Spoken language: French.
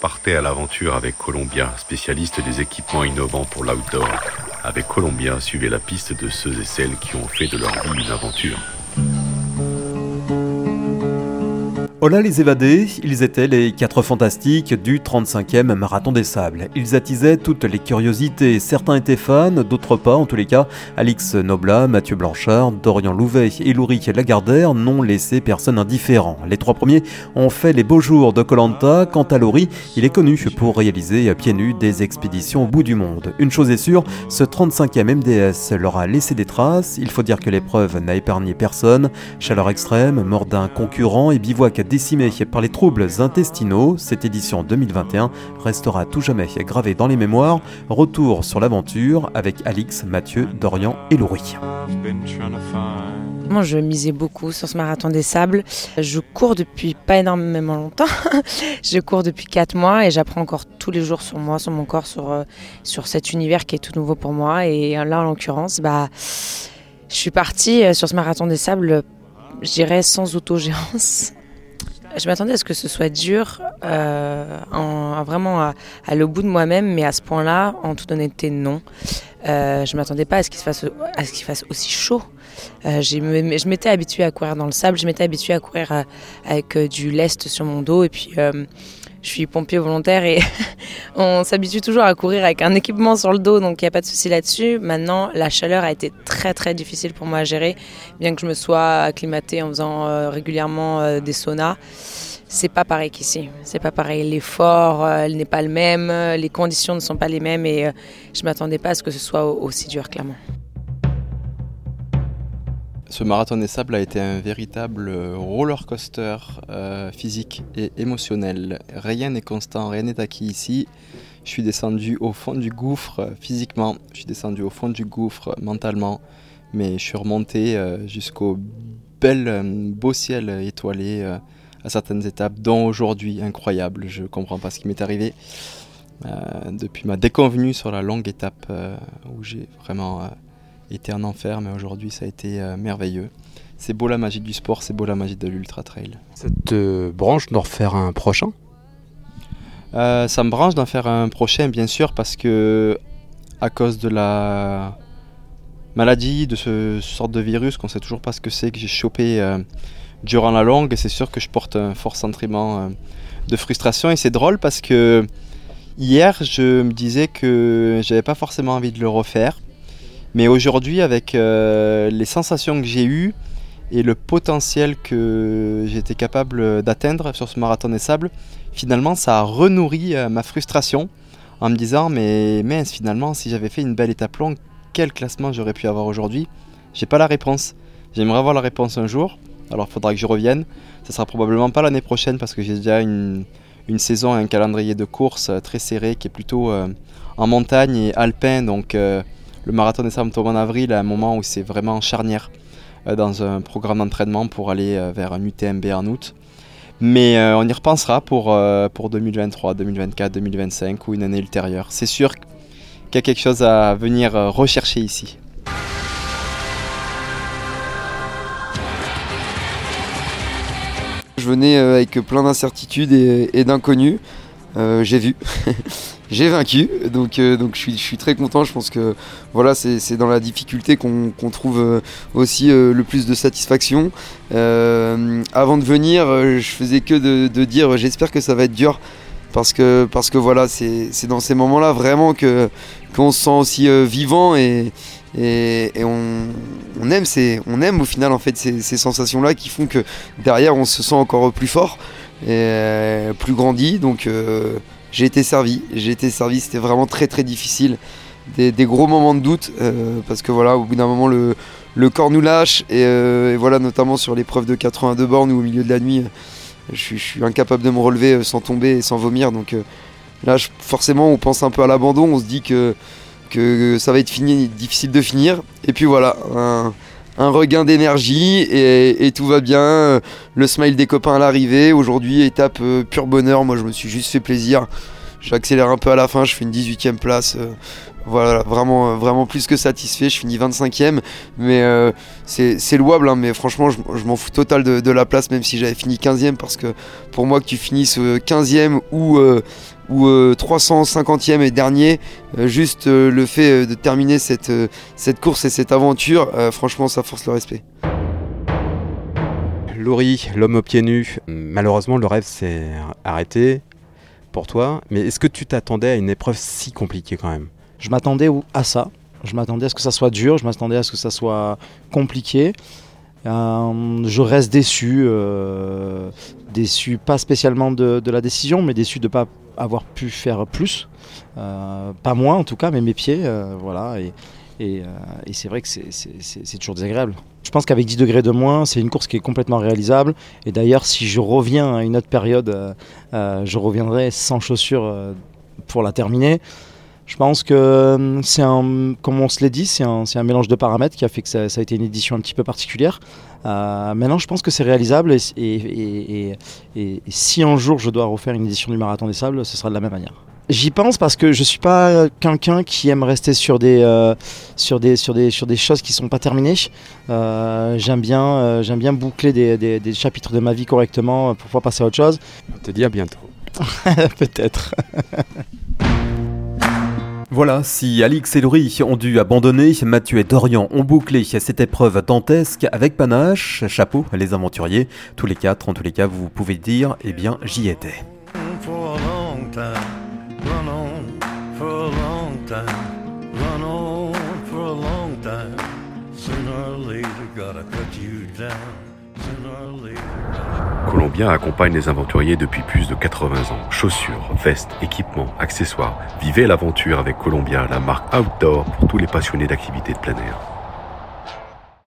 Partez à l'aventure avec Columbia, spécialiste des équipements innovants pour l'outdoor. Avec Columbia, suivez la piste de ceux et celles qui ont fait de leur vie une aventure. Hola les évadés, ils étaient les quatre fantastiques du 35e Marathon des Sables. Ils attisaient toutes les curiosités, certains étaient fans, d'autres pas, en tous les cas, Alix Nobla, Mathieu Blanchard, Dorian Louvet et Louric Lagardère n'ont laissé personne indifférent. Les trois premiers ont fait les beaux jours de Colanta, quant à Laurie, il est connu pour réaliser pieds nus des expéditions au bout du monde. Une chose est sûre, ce 35e MDS leur a laissé des traces, il faut dire que l'épreuve n'a épargné personne, chaleur extrême, mort d'un concurrent et bivouac décimé par les troubles intestinaux, cette édition 2021 restera tout jamais gravée dans les mémoires. Retour sur l'aventure avec Alix, Mathieu, Dorian et Laurie. Moi, je misais beaucoup sur ce marathon des sables. Je cours depuis pas énormément longtemps. je cours depuis 4 mois et j'apprends encore tous les jours sur moi, sur mon corps, sur, euh, sur cet univers qui est tout nouveau pour moi. Et là, en l'occurrence, bah, je suis partie euh, sur ce marathon des sables, je dirais, sans autogérance. Je m'attendais à ce que ce soit dur, euh, en, vraiment à, aller au bout de moi-même, mais à ce point-là, en toute honnêteté, non. Euh, je m'attendais pas à ce qu'il fasse, à ce qu'il fasse aussi chaud. Euh, je m'étais habituée à courir dans le sable, je m'étais habituée à courir euh, avec du lest sur mon dos, et puis je suis pompier volontaire et on s'habitue toujours à courir avec un équipement sur le dos, donc il n'y a pas de souci là-dessus. Maintenant, la chaleur a été très très difficile pour moi à gérer, bien que je me sois acclimatée en faisant euh, régulièrement euh, des saunas. C'est pas pareil qu'ici. C'est pas pareil. L'effort euh, n'est pas le même, les conditions ne sont pas les mêmes et je m'attendais pas à ce que ce soit aussi dur, clairement. Ce marathon des sables a été un véritable roller coaster euh, physique et émotionnel. Rien n'est constant, rien n'est acquis ici. Je suis descendu au fond du gouffre euh, physiquement, je suis descendu au fond du gouffre mentalement, mais je suis remonté euh, jusqu'au bel, beau ciel étoilé à certaines étapes, dont aujourd'hui, incroyable. Je comprends pas ce qui m'est arrivé. depuis ma déconvenue sur la longue étape où j'ai vraiment était un enfer, mais aujourd'hui ça a été euh, merveilleux. C'est beau la magie du sport, c'est beau la magie de l'ultra trail. Ça te branche d'en refaire un prochain? Euh, Ça me branche d'en faire un prochain, bien sûr, parce que à cause de la maladie, de ce, sorte de virus qu'on sait toujours pas ce que c'est que j'ai chopé euh, durant la longue, c'est sûr que je porte un fort sentiment de frustration et c'est drôle parce que hier je me disais que j'avais pas forcément envie de le refaire mais aujourd'hui, avec euh, les sensations que j'ai eues et le potentiel que j'étais capable d'atteindre sur ce marathon des sables, finalement, ça a renourri euh, ma frustration en me disant Mais mince, finalement, si j'avais fait une belle étape longue, quel classement j'aurais pu avoir aujourd'hui? J'ai pas la réponse. J'aimerais avoir la réponse un jour. Alors, il faudra que je revienne. Ce sera probablement pas l'année prochaine parce que j'ai déjà une, saison et un calendrier de course euh, très serré qui est plutôt en montagne et alpin. Donc, le marathon des sables tombe en avril, à un moment où c'est vraiment charnière euh, dans un programme d'entraînement pour aller euh, vers un UTMB en août. Mais euh, on y repensera pour, pour 2023, 2024, 2025 ou une année ultérieure. C'est sûr qu'il y a quelque chose à venir rechercher ici. Je venais avec plein d'incertitudes et d'inconnus. J'ai vu, j'ai vaincu, donc, euh, donc je, suis, je suis très content. Je pense que voilà, c'est dans la difficulté qu'on trouve euh, aussi le plus de satisfaction. avant de venir, je faisais que de, dire j'espère que ça va être dur. Parce que, parce que voilà, c'est dans ces moments-là vraiment qu'on se sent aussi vivant et, et, on, on, aime on aime au final en fait ces, ces sensations-là qui font que derrière on se sent encore plus fort et euh, plus grandi. Donc euh, j'ai été servi. J'ai été servi. C'était vraiment très très difficile. Des, gros moments de doute euh, parce que voilà, au bout d'un moment le, corps nous lâche et, voilà notamment sur l'épreuve de 82 bornes ou au milieu de la nuit, je, suis incapable de me relever sans tomber et sans vomir. Donc là, forcément, on pense un peu à l'abandon. On se dit que ça va être difficile de finir. Et puis voilà, un regain d'énergie et, tout va bien. Le smile des copains à l'arrivée. Aujourd'hui, étape euh, pur bonheur. Moi, je me suis juste fait plaisir. j'accélère un peu à la fin, je fais une 18e place. Voilà, vraiment, vraiment plus que satisfait. Je finis 25e, mais c'est louable. Hein, mais franchement, je, m'en fous total de, la place, même si j'avais fini 15e, parce que pour moi, que tu finisses 15e ou ou 350e et dernier, juste le fait de terminer cette, cette course et cette aventure, franchement, ça force le respect. Laurie, l'homme aux pieds nus, malheureusement le rêve s'est arrêté pour toi, mais est-ce que tu t'attendais à une épreuve si compliquée quand même? Je m'attendais à ça, je m'attendais à ce que ça soit dur, je m'attendais à ce que ça soit compliqué. Euh, je reste déçu, euh, déçu pas spécialement de, la décision, mais déçu de ne pas avoir pu faire plus. Euh, pas moi en tout cas, mais mes pieds, voilà. Et, et, c'est vrai que c'est toujours désagréable. Je pense qu'avec 10 degrés de moins, c'est une course qui est complètement réalisable. Et d'ailleurs, si je reviens à une autre période, je reviendrai sans chaussures pour la terminer. Je pense que c'est un, comme on se l'est dit, c'est un, un, mélange de paramètres qui a fait que ça, a été une édition un petit peu particulière. maintenant, je pense que c'est réalisable et, et, et, si un jour je dois refaire une édition du Marathon des Sables, ce sera de la même manière. J'y pense parce que je suis pas quelqu'un qui aime rester sur des, euh, sur des, sur des, sur des choses qui sont pas terminées. Euh, j'aime bien, euh, j'aime bien boucler des, des, chapitres de ma vie correctement pour pouvoir passer à autre chose. On te dit à bientôt. Peut-être. Voilà, si Alix et Laurie ont dû abandonner, Mathieu et Dorian ont bouclé cette épreuve dantesque avec panache, chapeau, les aventuriers. Tous les quatre, en tous les cas, vous pouvez dire, eh bien, j'y étais. Colombien accompagne les aventuriers depuis plus de 80 ans. Chaussures, vestes, équipements, accessoires. Vivez l'aventure avec Columbia, la marque outdoor pour tous les passionnés d'activités de plein air.